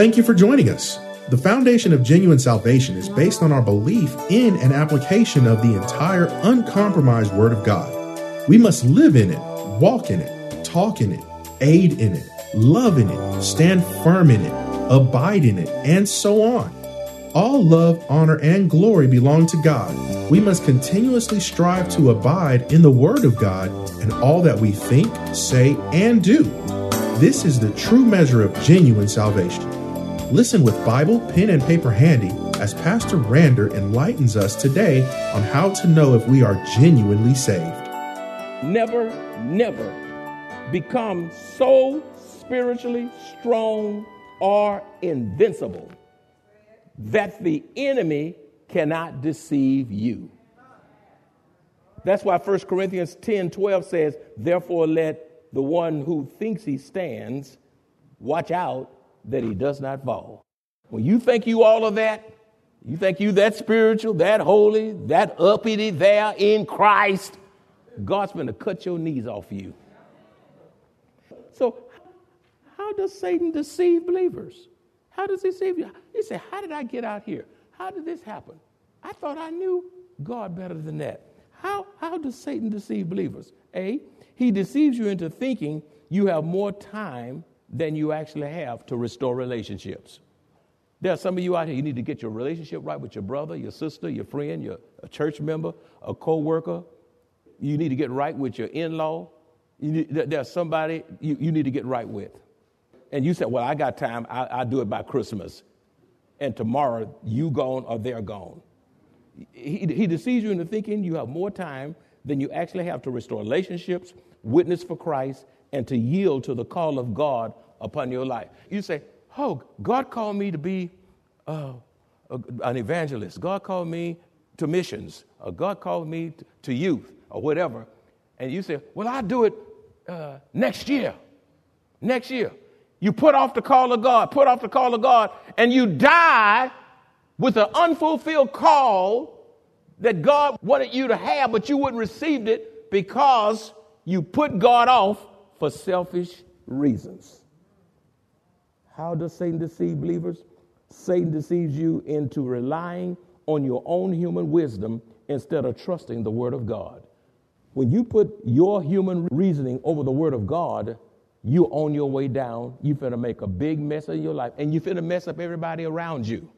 Thank you for joining us. The foundation of genuine salvation is based on our belief in and application of the entire uncompromised Word of God. We must live in it, walk in it, talk in it, aid in it, love in it, stand firm in it, abide in it, and so on. All love, honor, and glory belong to God. We must continuously strive to abide in the Word of God and all that we think, say, and do. This is the true measure of genuine salvation. Listen with Bible, pen, and paper handy as Pastor Draper enlightens us today on how to know if we are genuinely saved. Never, never become so spiritually strong or invincible that the enemy cannot deceive you. That's why 1 Corinthians 10 12 says, Therefore, let the one who thinks he stands watch out that he does not fall. When you think you all of that, you think you that spiritual, that holy, that uppity there in Christ, God's going to cut your knees off you. So, how does Satan deceive believers? How does he deceive you? You say, How did I get out here? How did this happen? I thought I knew God better than that. How, how does Satan deceive believers? A, he deceives you into thinking you have more time than you actually have to restore relationships. There are some of you out here, you need to get your relationship right with your brother, your sister, your friend, your church member, a co worker. You need to get right with your in law. There's somebody you, you need to get right with. And you said, Well, I got time, I, I'll do it by Christmas. And tomorrow, you gone or they're gone. He, he deceives you into thinking you have more time than you actually have to restore relationships, witness for Christ, and to yield to the call of God upon your life. You say, Oh, God called me to be uh, an evangelist. God called me to missions. Or God called me to youth or whatever. And you say, Well, I'll do it uh, next year. Next year. You put off the call of God, put off the call of God, and you die with an unfulfilled call that God wanted you to have, but you wouldn't receive it because you put God off for selfish reasons. How does Satan deceive believers? Satan deceives you into relying on your own human wisdom instead of trusting the Word of God. When you put your human reasoning over the Word of God, you're on your way down. You finna make a big mess of your life, and you finna mess up everybody around you.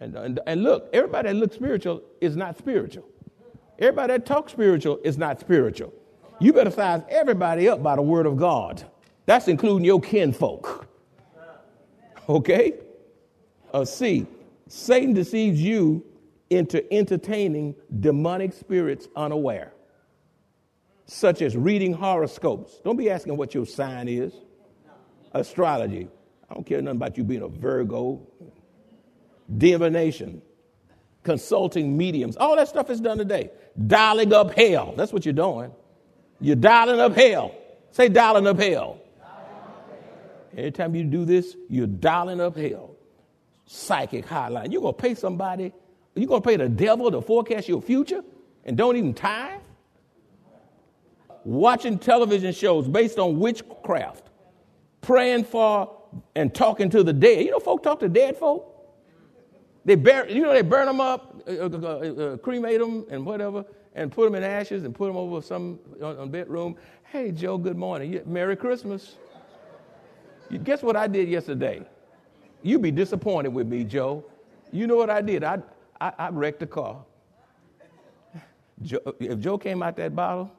And, and, and look, everybody that looks spiritual is not spiritual. Everybody that talks spiritual is not spiritual. You better size everybody up by the word of God. That's including your kinfolk. Okay? Uh, Satan deceives you into entertaining demonic spirits unaware, such as reading horoscopes. Don't be asking what your sign is. Astrology. I don't care nothing about you being a Virgo. Divination. Consulting mediums. All that stuff is done today. Dialing up hell. That's what you're doing. You're dialing up hell. Say dialing up hell. Anytime you do this, you're dialing up hell. Psychic hotline. You're going to pay somebody, you're going to pay the devil to forecast your future and don't even tithe? Watching television shows based on witchcraft, praying for and talking to the dead. You know, folk talk to dead folk. They burn, you know, they burn them up, uh, uh, uh, uh cremate them, and whatever and put them in ashes and put them over some on, on bedroom. Hey, Joe, good morning. Merry Christmas. You, guess what I did yesterday? You'd be disappointed with me, Joe. You know what I did? I, I, I wrecked the car. Joe, if Joe came out that bottle,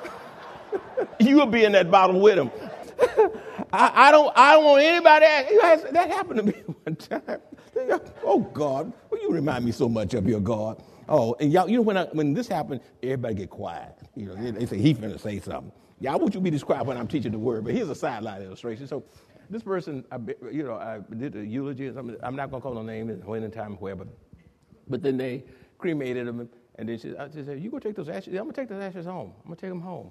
you would be in that bottle with him. I, I, don't, I don't want anybody. That happened to me one time. oh God, well, you remind me so much of your God. Oh, and y'all, you know when I, when this happened, everybody get quiet. You know, they, they say he's finna say something. Y'all want you to be quiet when I'm teaching the word, but here's a sideline illustration. So this person, I, you know, I did a eulogy. I'm not gonna call no name and when and time where, but but then they cremated him, and then she, I just said, "You go take those ashes. I'm gonna take those ashes home. I'm gonna take them home."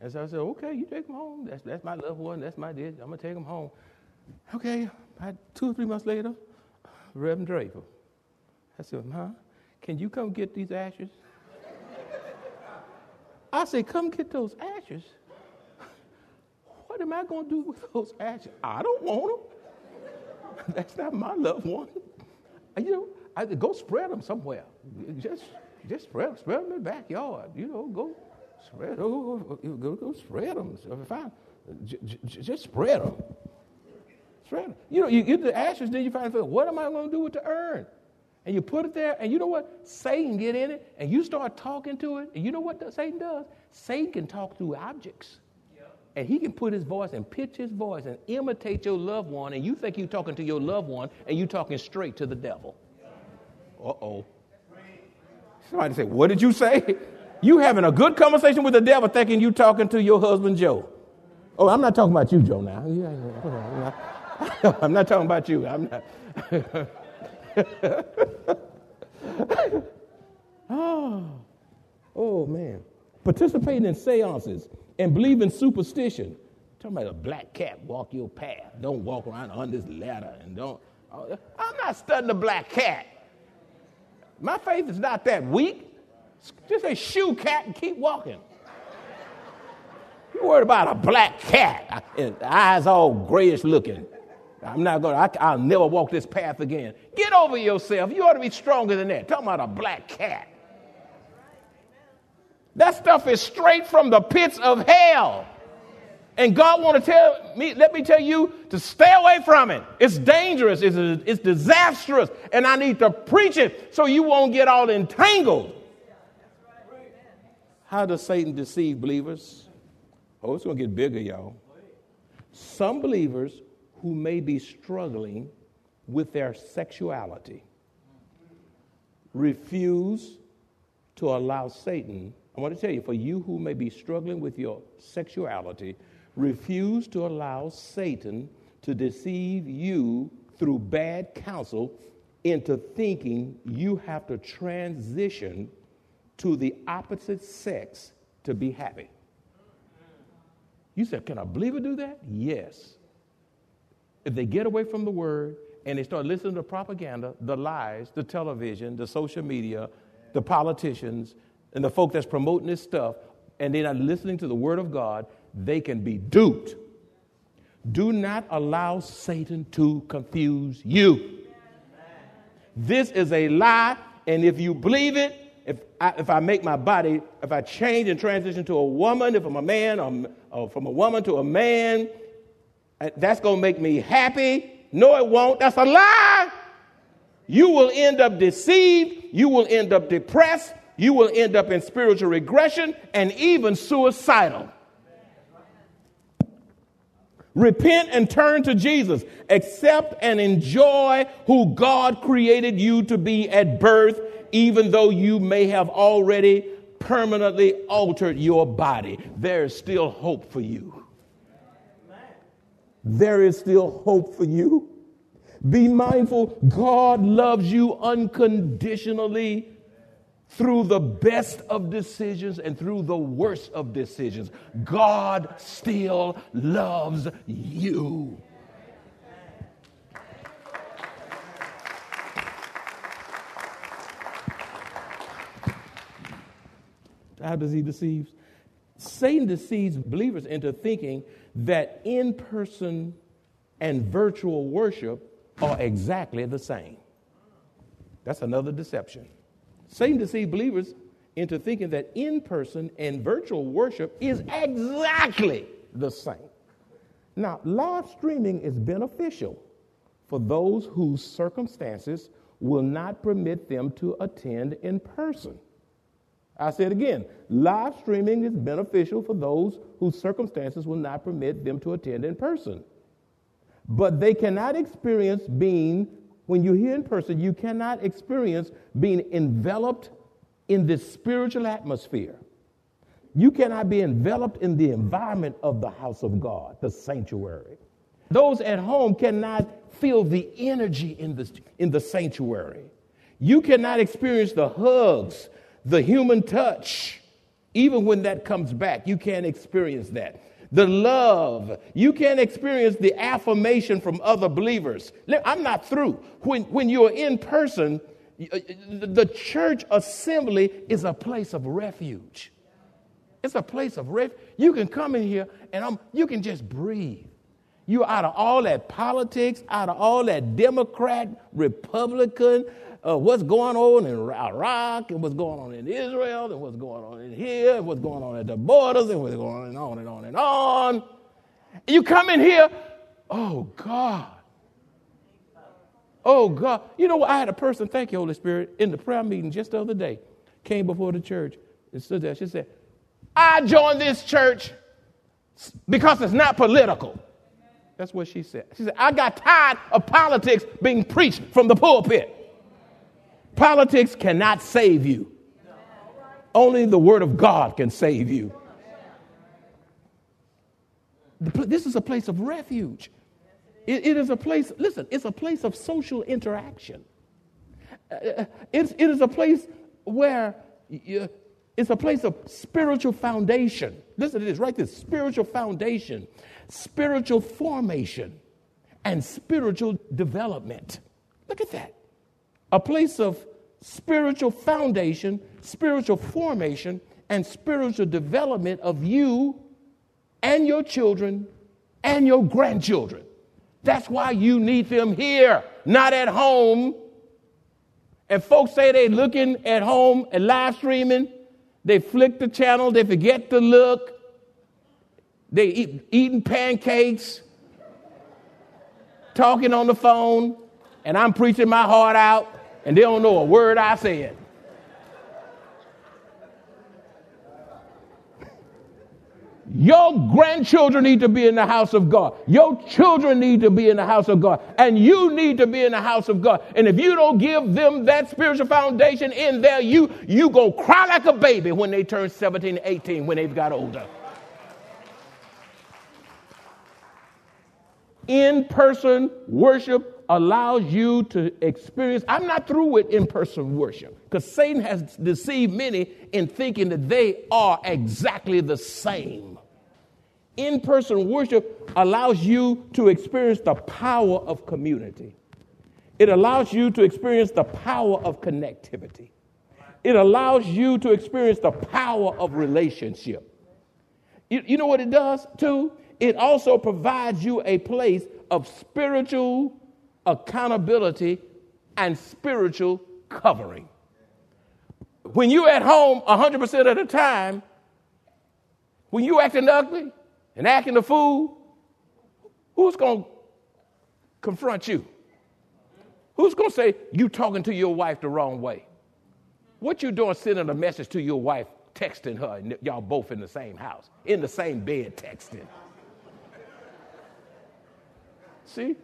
And so I said, "Okay, you take them home. That's that's my loved one. That's my dead. I'm gonna take them home." Okay. About two or three months later, Reverend Draper. I said, "Huh? Can you come get these ashes?" I said, "Come get those ashes." What am I going to do with those ashes? I don't want them. That's not my loved one. You know, I go spread them somewhere. Just, just spread, spread them in the backyard. You know, go spread, oh, oh, oh go, go spread them. Fine. Just spread them. Spread them. You know, you get the ashes, then you find, what am I going to do with the urn? And you put it there, and you know what? Satan get in it, and you start talking to it, and you know what Satan does? Satan can talk through objects and he can put his voice and pitch his voice and imitate your loved one, and you think you're talking to your loved one, and you're talking straight to the devil. Uh oh. Somebody say, What did you say? You having a good conversation with the devil, thinking you talking to your husband Joe. Oh, I'm not talking about you, Joe. Now, I'm not talking about you. I'm not. oh, oh man, participating in seances and believe in superstition. Talking about a black cat walk your path. Don't walk around on this ladder and don't. Oh, I'm not studying the black cat. My faith is not that weak. Just say shoo cat and keep walking. You worried about a black cat and eyes all grayish looking. I'm not going to, I'll never walk this path again. Get over yourself. You ought to be stronger than that. Talking about a black cat. That stuff is straight from the pits of hell. And God want to tell me, let me tell you to stay away from it. It's dangerous, it's, it's disastrous, and I need to preach it so you won't get all entangled. How does Satan deceive believers? Oh, it's going to get bigger, y'all. Some believers who may be struggling with their sexuality refuse to allow Satan I want to tell you, for you who may be struggling with your sexuality, refuse to allow Satan to deceive you through bad counsel into thinking you have to transition to the opposite sex to be happy. You said, Can a believer do that? Yes. If they get away from the word and they start listening to propaganda, the lies, the television, the social media, the politicians, and the folk that's promoting this stuff and they're not listening to the word of God, they can be duped. Do not allow Satan to confuse you. This is a lie, and if you believe it, if I, if I make my body, if I change and transition to a woman, if I'm a man, or, or from a woman to a man, uh, Uh, that's going to make me happy. No, it won't. That's a lie. You will end up deceived. You will end up depressed you will end up in spiritual regression and even suicidal. Repent and turn to Jesus. Accept and enjoy who God created you to be at birth, even though you may have already permanently altered your body. There is still hope for you. There is still hope for you. Be mindful, God loves you unconditionally through the best of decisions and through the worst of decisions, God still loves you. How does he deceive? Satan deceives believers into thinking that in person and virtual worship are exactly the same. That's another deception. Satan deceived believers into thinking that in person and virtual worship is exactly the same. Now, live streaming is beneficial for those whose circumstances will not permit them to attend in person. I said again, live streaming is beneficial for those whose circumstances will not permit them to attend in person. But they cannot experience being when you're here in person, you cannot experience being enveloped in this spiritual atmosphere. You cannot be enveloped in the environment of the house of God, the sanctuary. Those at home cannot feel the energy in the, in the sanctuary. You cannot experience the hugs, the human touch. Even when that comes back, you can't experience that. The love, you can't experience the affirmation from other believers. I'm not through. When, when you're in person, the church assembly is a place of refuge. It's a place of refuge. You can come in here and I'm, you can just breathe. You're out of all that politics, out of all that Democrat, Republican, uh, what's going on in Iraq and what's going on in Israel and what's going on in here and what's going on at the borders and what's going on and on and on. And on. You come in here, oh God. Oh God. You know? I had a person, thank you, Holy Spirit, in the prayer meeting just the other day, came before the church and stood there. She said, I joined this church because it's not political. That's what she said. She said, I got tired of politics being preached from the pulpit. Politics cannot save you. Only the Word of God can save you. This is a place of refuge. it, it is a place, listen, it's a place of social interaction. Uh, uh it's, it is a place where it's a place of spiritual foundation. Listen to this, right this spiritual foundation, spiritual formation, and spiritual development. Look at that. A place of spiritual foundation, spiritual formation, and spiritual development of you and your children and your grandchildren. That's why you need them here, not at home. And folks say they're looking at home and live streaming they flick the channel, they forget to look, they eat, eating pancakes, talking on the phone, and I'm preaching my heart out, and they don't know a word I said. Your grandchildren need to be in the house of God. Your children need to be in the house of God. And you need to be in the house of God. And if you don't give them that spiritual foundation in there, you you go cry like a baby when they turn 17, 18, when they've got older. In-person worship allows you to experience. I'm not through with in-person worship because Satan has deceived many in thinking that they are exactly the same in person worship allows you to experience the power of community. It allows you to experience the power of connectivity. It allows you to experience the power of relationship. You, you know what it does too? It also provides you a place of spiritual accountability and spiritual covering. When you're at home 100% of the time, when you're acting ugly, and acting a fool, who's going to confront you? Who's going to say you talking to your wife the wrong way? What you doing sending a message to your wife, texting her, and y'all both in the same house, in the same bed texting? See?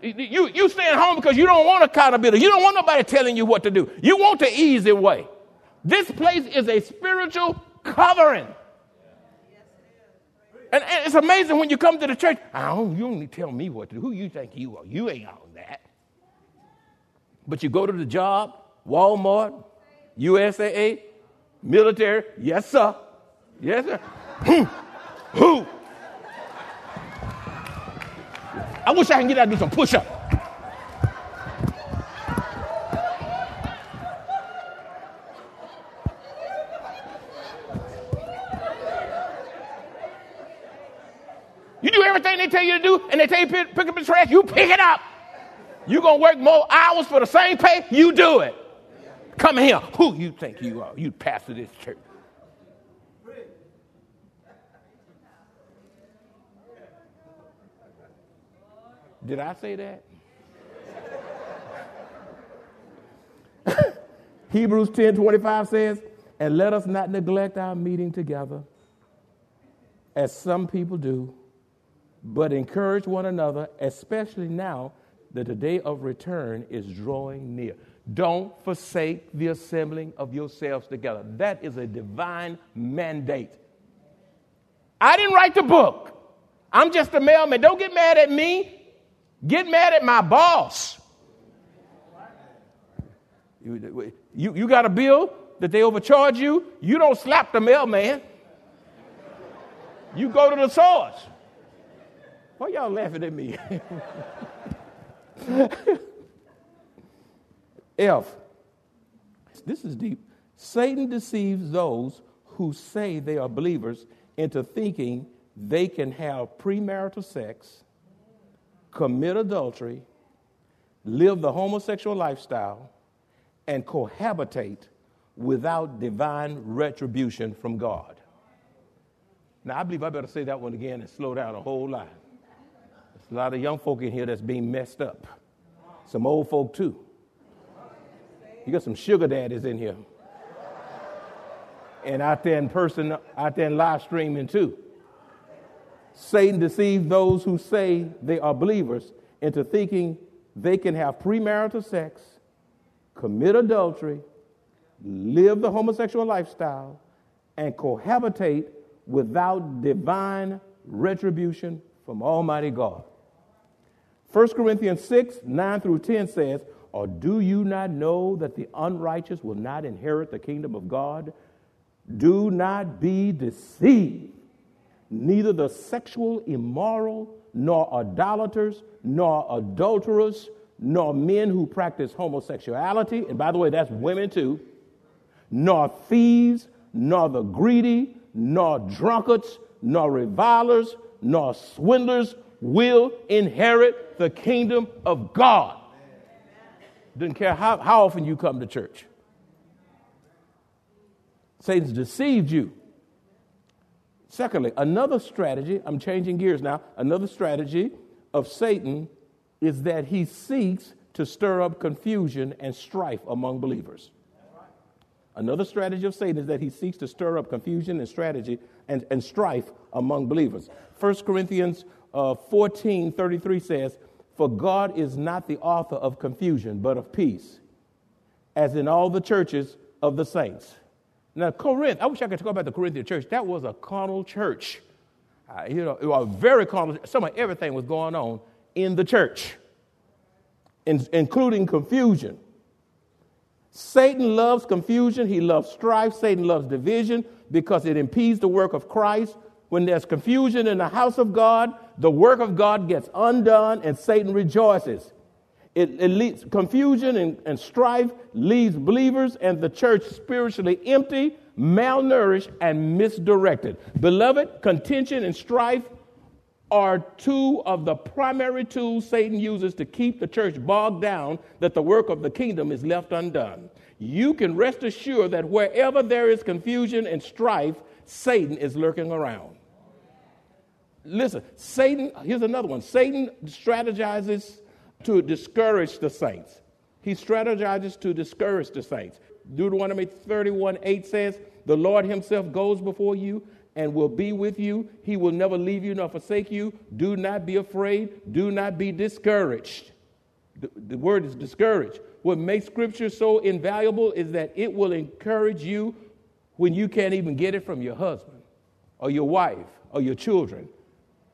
You, you staying home because you don't want accountability. You don't want nobody telling you what to do. You want the easy way. This place is a spiritual covering. And, and it's amazing when you come to the church. I don't, you only tell me what to do. Who you think you are? You ain't on that. But you go to the job, Walmart, USAA, military. Yes, sir. Yes, sir. Who? I wish I can get out and do some push up. You do everything they tell you to do and they tell you pick, pick up the trash, you pick it up. You're going to work more hours for the same pay, you do it. Come here. Who you think you are? You pastor this church. Did I say that? Hebrews 10 25 says, And let us not neglect our meeting together, as some people do but encourage one another, especially now that the day of return is drawing near. Don't forsake the assembling of yourselves together. That is a divine mandate. I didn't write the book. I'm just a mailman. Don't get mad at me. Get mad at my boss. You, you, you got a bill that they overcharge you, you don't slap the mailman. You go to the source. Why y'all laughing at me? F. This is deep. Satan deceives those who say they are believers into thinking they can have premarital sex, commit adultery, live the homosexual lifestyle, and cohabitate without divine retribution from God. Now, I believe I better say that one again and slow down a whole lot. There's a lot of young folk in here that's being messed up. Some old folk, too. You got some sugar daddies in here. And out there in person, out there in live streaming, too. Satan deceives those who say they are believers into thinking they can have premarital sex, commit adultery, live the homosexual lifestyle, and cohabitate without divine retribution from Almighty God. 1 Corinthians 6 9 through 10 says, Or do you not know that the unrighteous will not inherit the kingdom of God? Do not be deceived. Neither the sexual immoral, nor idolaters, nor adulterers, nor men who practice homosexuality, and by the way, that's women too, nor thieves, nor the greedy, nor drunkards, nor revilers, nor swindlers will inherit the kingdom of God. Doesn't care how, how often you come to church. Satan's deceived you. Secondly, another strategy, I'm changing gears now, another strategy of Satan is that he seeks to stir up confusion and strife among believers. Another strategy of Satan is that he seeks to stir up confusion and strategy and, and strife among believers. 1 Corinthians uh, 14 33 says, For God is not the author of confusion, but of peace, as in all the churches of the saints. Now, Corinth, I wish I could talk about the Corinthian church. That was a carnal church. Uh, you know, it was very carnal. Some of everything was going on in the church, in, including confusion. Satan loves confusion, he loves strife, Satan loves division because it impedes the work of Christ. When there's confusion in the house of God, the work of God gets undone and Satan rejoices. It, it leads confusion and, and strife leaves believers and the church spiritually empty, malnourished, and misdirected. Beloved, contention and strife are two of the primary tools Satan uses to keep the church bogged down that the work of the kingdom is left undone. You can rest assured that wherever there is confusion and strife, Satan is lurking around. Listen, Satan, here's another one. Satan strategizes to discourage the saints. He strategizes to discourage the saints. Deuteronomy 31 8 says, The Lord Himself goes before you and will be with you. He will never leave you nor forsake you. Do not be afraid. Do not be discouraged. The, the, word is discouraged. What makes scripture so invaluable is that it will encourage you when you can't even get it from your husband or your wife or your children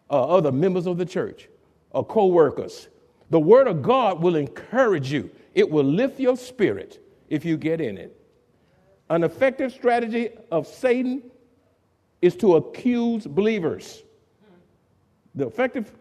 or other members of the church or co workers. The word of God will encourage you, it will lift your spirit if you get in it. An effective strategy of Satan is to accuse believers. The effective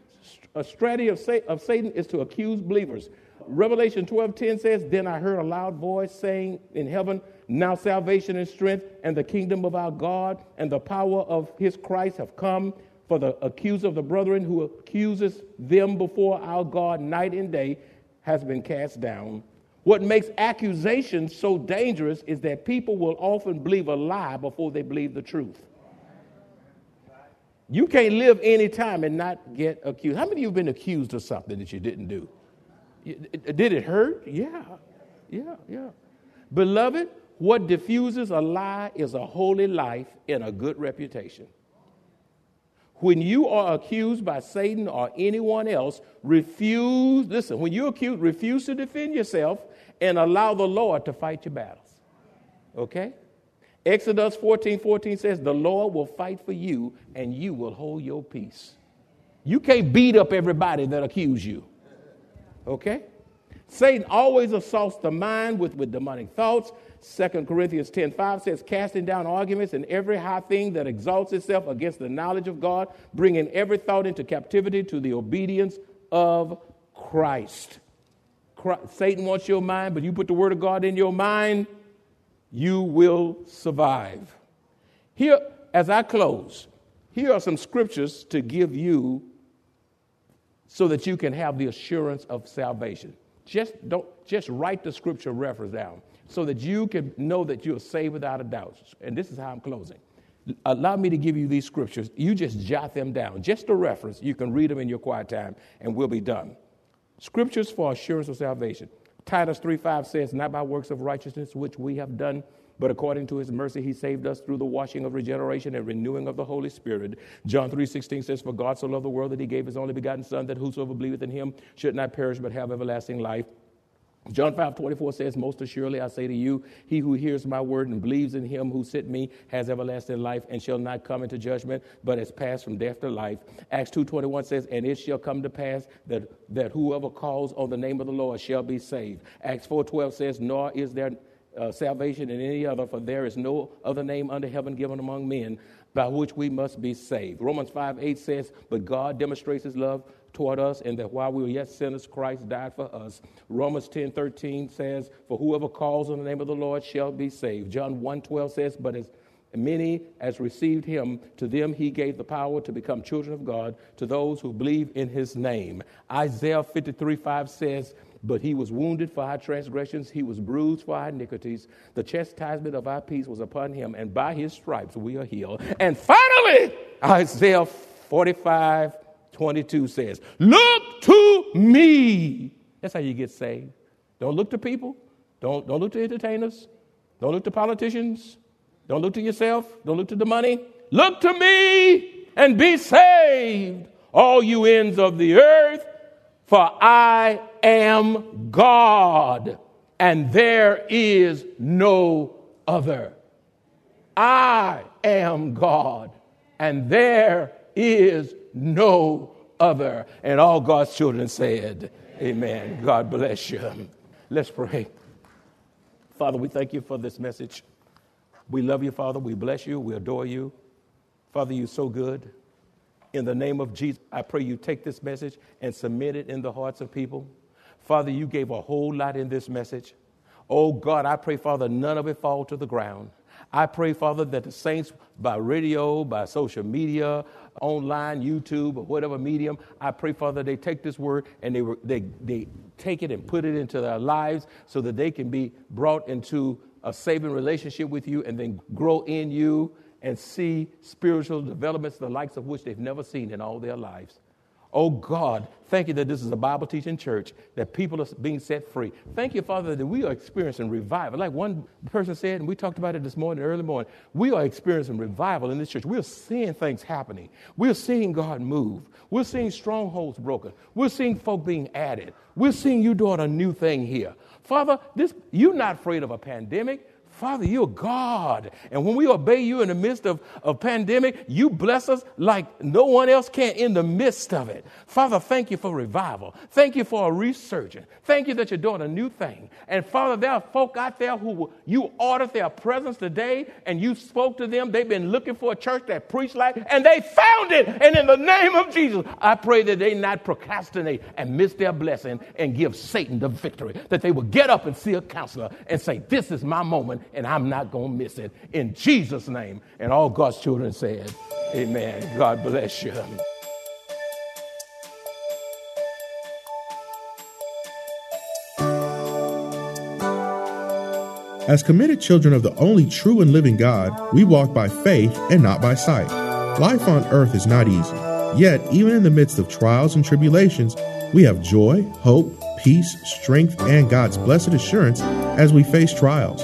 strategy of, Satan is to accuse believers. Revelation 12:10 says, Then I heard a loud voice saying in heaven, Now salvation and strength and the kingdom of our God and the power of his Christ have come. For the accuser of the brethren who accuses them before our God night and day has been cast down. What makes accusations so dangerous is that people will often believe a lie before they believe the truth. You can't live any time and not get accused. How many of you have been accused of something that you didn't do? Did it hurt? Yeah, yeah, yeah. Beloved, what diffuses a lie is a holy life and a good reputation. When you are accused by Satan or anyone else, refuse, listen, when you're accused, refuse to defend yourself and allow the Lord to fight your battles. Okay? Exodus 14 14 says, The Lord will fight for you and you will hold your peace. You can't beat up everybody that accuse you. Okay? Satan always assaults the mind with, with demonic thoughts. 2 Corinthians 10 5 says, casting down arguments and every high thing that exalts itself against the knowledge of God, bringing every thought into captivity to the obedience of Christ. Christ. Satan wants your mind, but you put the word of God in your mind, you will survive. Here, as I close, here are some scriptures to give you so that you can have the assurance of salvation. Just don't just write the scripture reference down so that you can know that you're saved without a doubt. And this is how I'm closing. Allow me to give you these scriptures. You just jot them down, just a reference. You can read them in your quiet time, and we'll be done. Scriptures for assurance of salvation. Titus 3 5 says, Not by works of righteousness which we have done, but according to his mercy he saved us through the washing of regeneration and renewing of the Holy Spirit. John 3:16 says, For God so loved the world that he gave his only begotten Son, that whosoever believeth in him should not perish but have everlasting life. John 5 24 says, Most assuredly I say to you, he who hears my word and believes in him who sent me has everlasting life and shall not come into judgment, but has passed from death to life. Acts 2 21 says, And it shall come to pass that, that whoever calls on the name of the Lord shall be saved. Acts 4 12 says, Nor is there uh, salvation in any other, for there is no other name under heaven given among men by which we must be saved. Romans 5 8 says, But God demonstrates his love toward us, and that while we were yet sinners, Christ died for us. Romans 10 13 says, For whoever calls on the name of the Lord shall be saved. John 1 12 says, But as many as received him, to them he gave the power to become children of God, to those who believe in his name. Isaiah 53 5 says, but he was wounded for our transgressions, he was bruised for our iniquities. The chastisement of our peace was upon him, and by his stripes we are healed. And finally, Isaiah 45 22 says, Look to me. That's how you get saved. Don't look to people, don't, don't look to entertainers, don't look to politicians, don't look to yourself, don't look to the money. Look to me and be saved, all you ends of the earth for I am God, and there is no other. I am God, and there is no other. And all God's children said, Amen. God bless you. Let's pray. Father, we thank you for this message. We love you, Father. We bless you. We adore you. Father, you're so good. In the name of Jesus, I pray you take this message and submit it in the hearts of people. Father, you gave a whole lot in this message. Oh God, I pray, Father, none of it fall to the ground. I pray, Father, that the saints by radio, by social media, online, YouTube, or whatever medium, I pray, Father, they take this word and they, they, they take it and put it into their lives so that they can be brought into a saving relationship with you and then grow in you and see spiritual developments, the likes of which they've never seen in all their lives. Oh God, thank you that this is a Bible teaching church, that people are being set free. Thank you, Father, that we are experiencing revival. Like one person said, and we talked about it this morning, early morning, we are experiencing revival in this church. We're seeing things happening. We're seeing God move. We're seeing strongholds broken. We're seeing folk being added. We're seeing you doing a new thing here. Father, this, you're not afraid of a pandemic. Father, you're God. And when we obey you in the midst of a pandemic, you bless us like no one else can in the midst of it. Father, thank you for revival. Thank you for a resurgence. Thank you that you're doing a new thing. And Father, there are folk out there who you ordered their presence today and you spoke to them. They've been looking for a church that preached like, and they found it. And in the name of Jesus, I pray that they not procrastinate and miss their blessing and give Satan the victory. That they will get up and see a counselor and say, This is my moment and I'm not going to miss it. In Jesus' name. And all God's children said, Amen. God bless you. As committed children of the only true and living God, we walk by faith and not by sight. Life on earth is not easy. Yet, even in the midst of trials and tribulations, we have joy, hope, peace, strength, and God's blessed assurance as we face trials.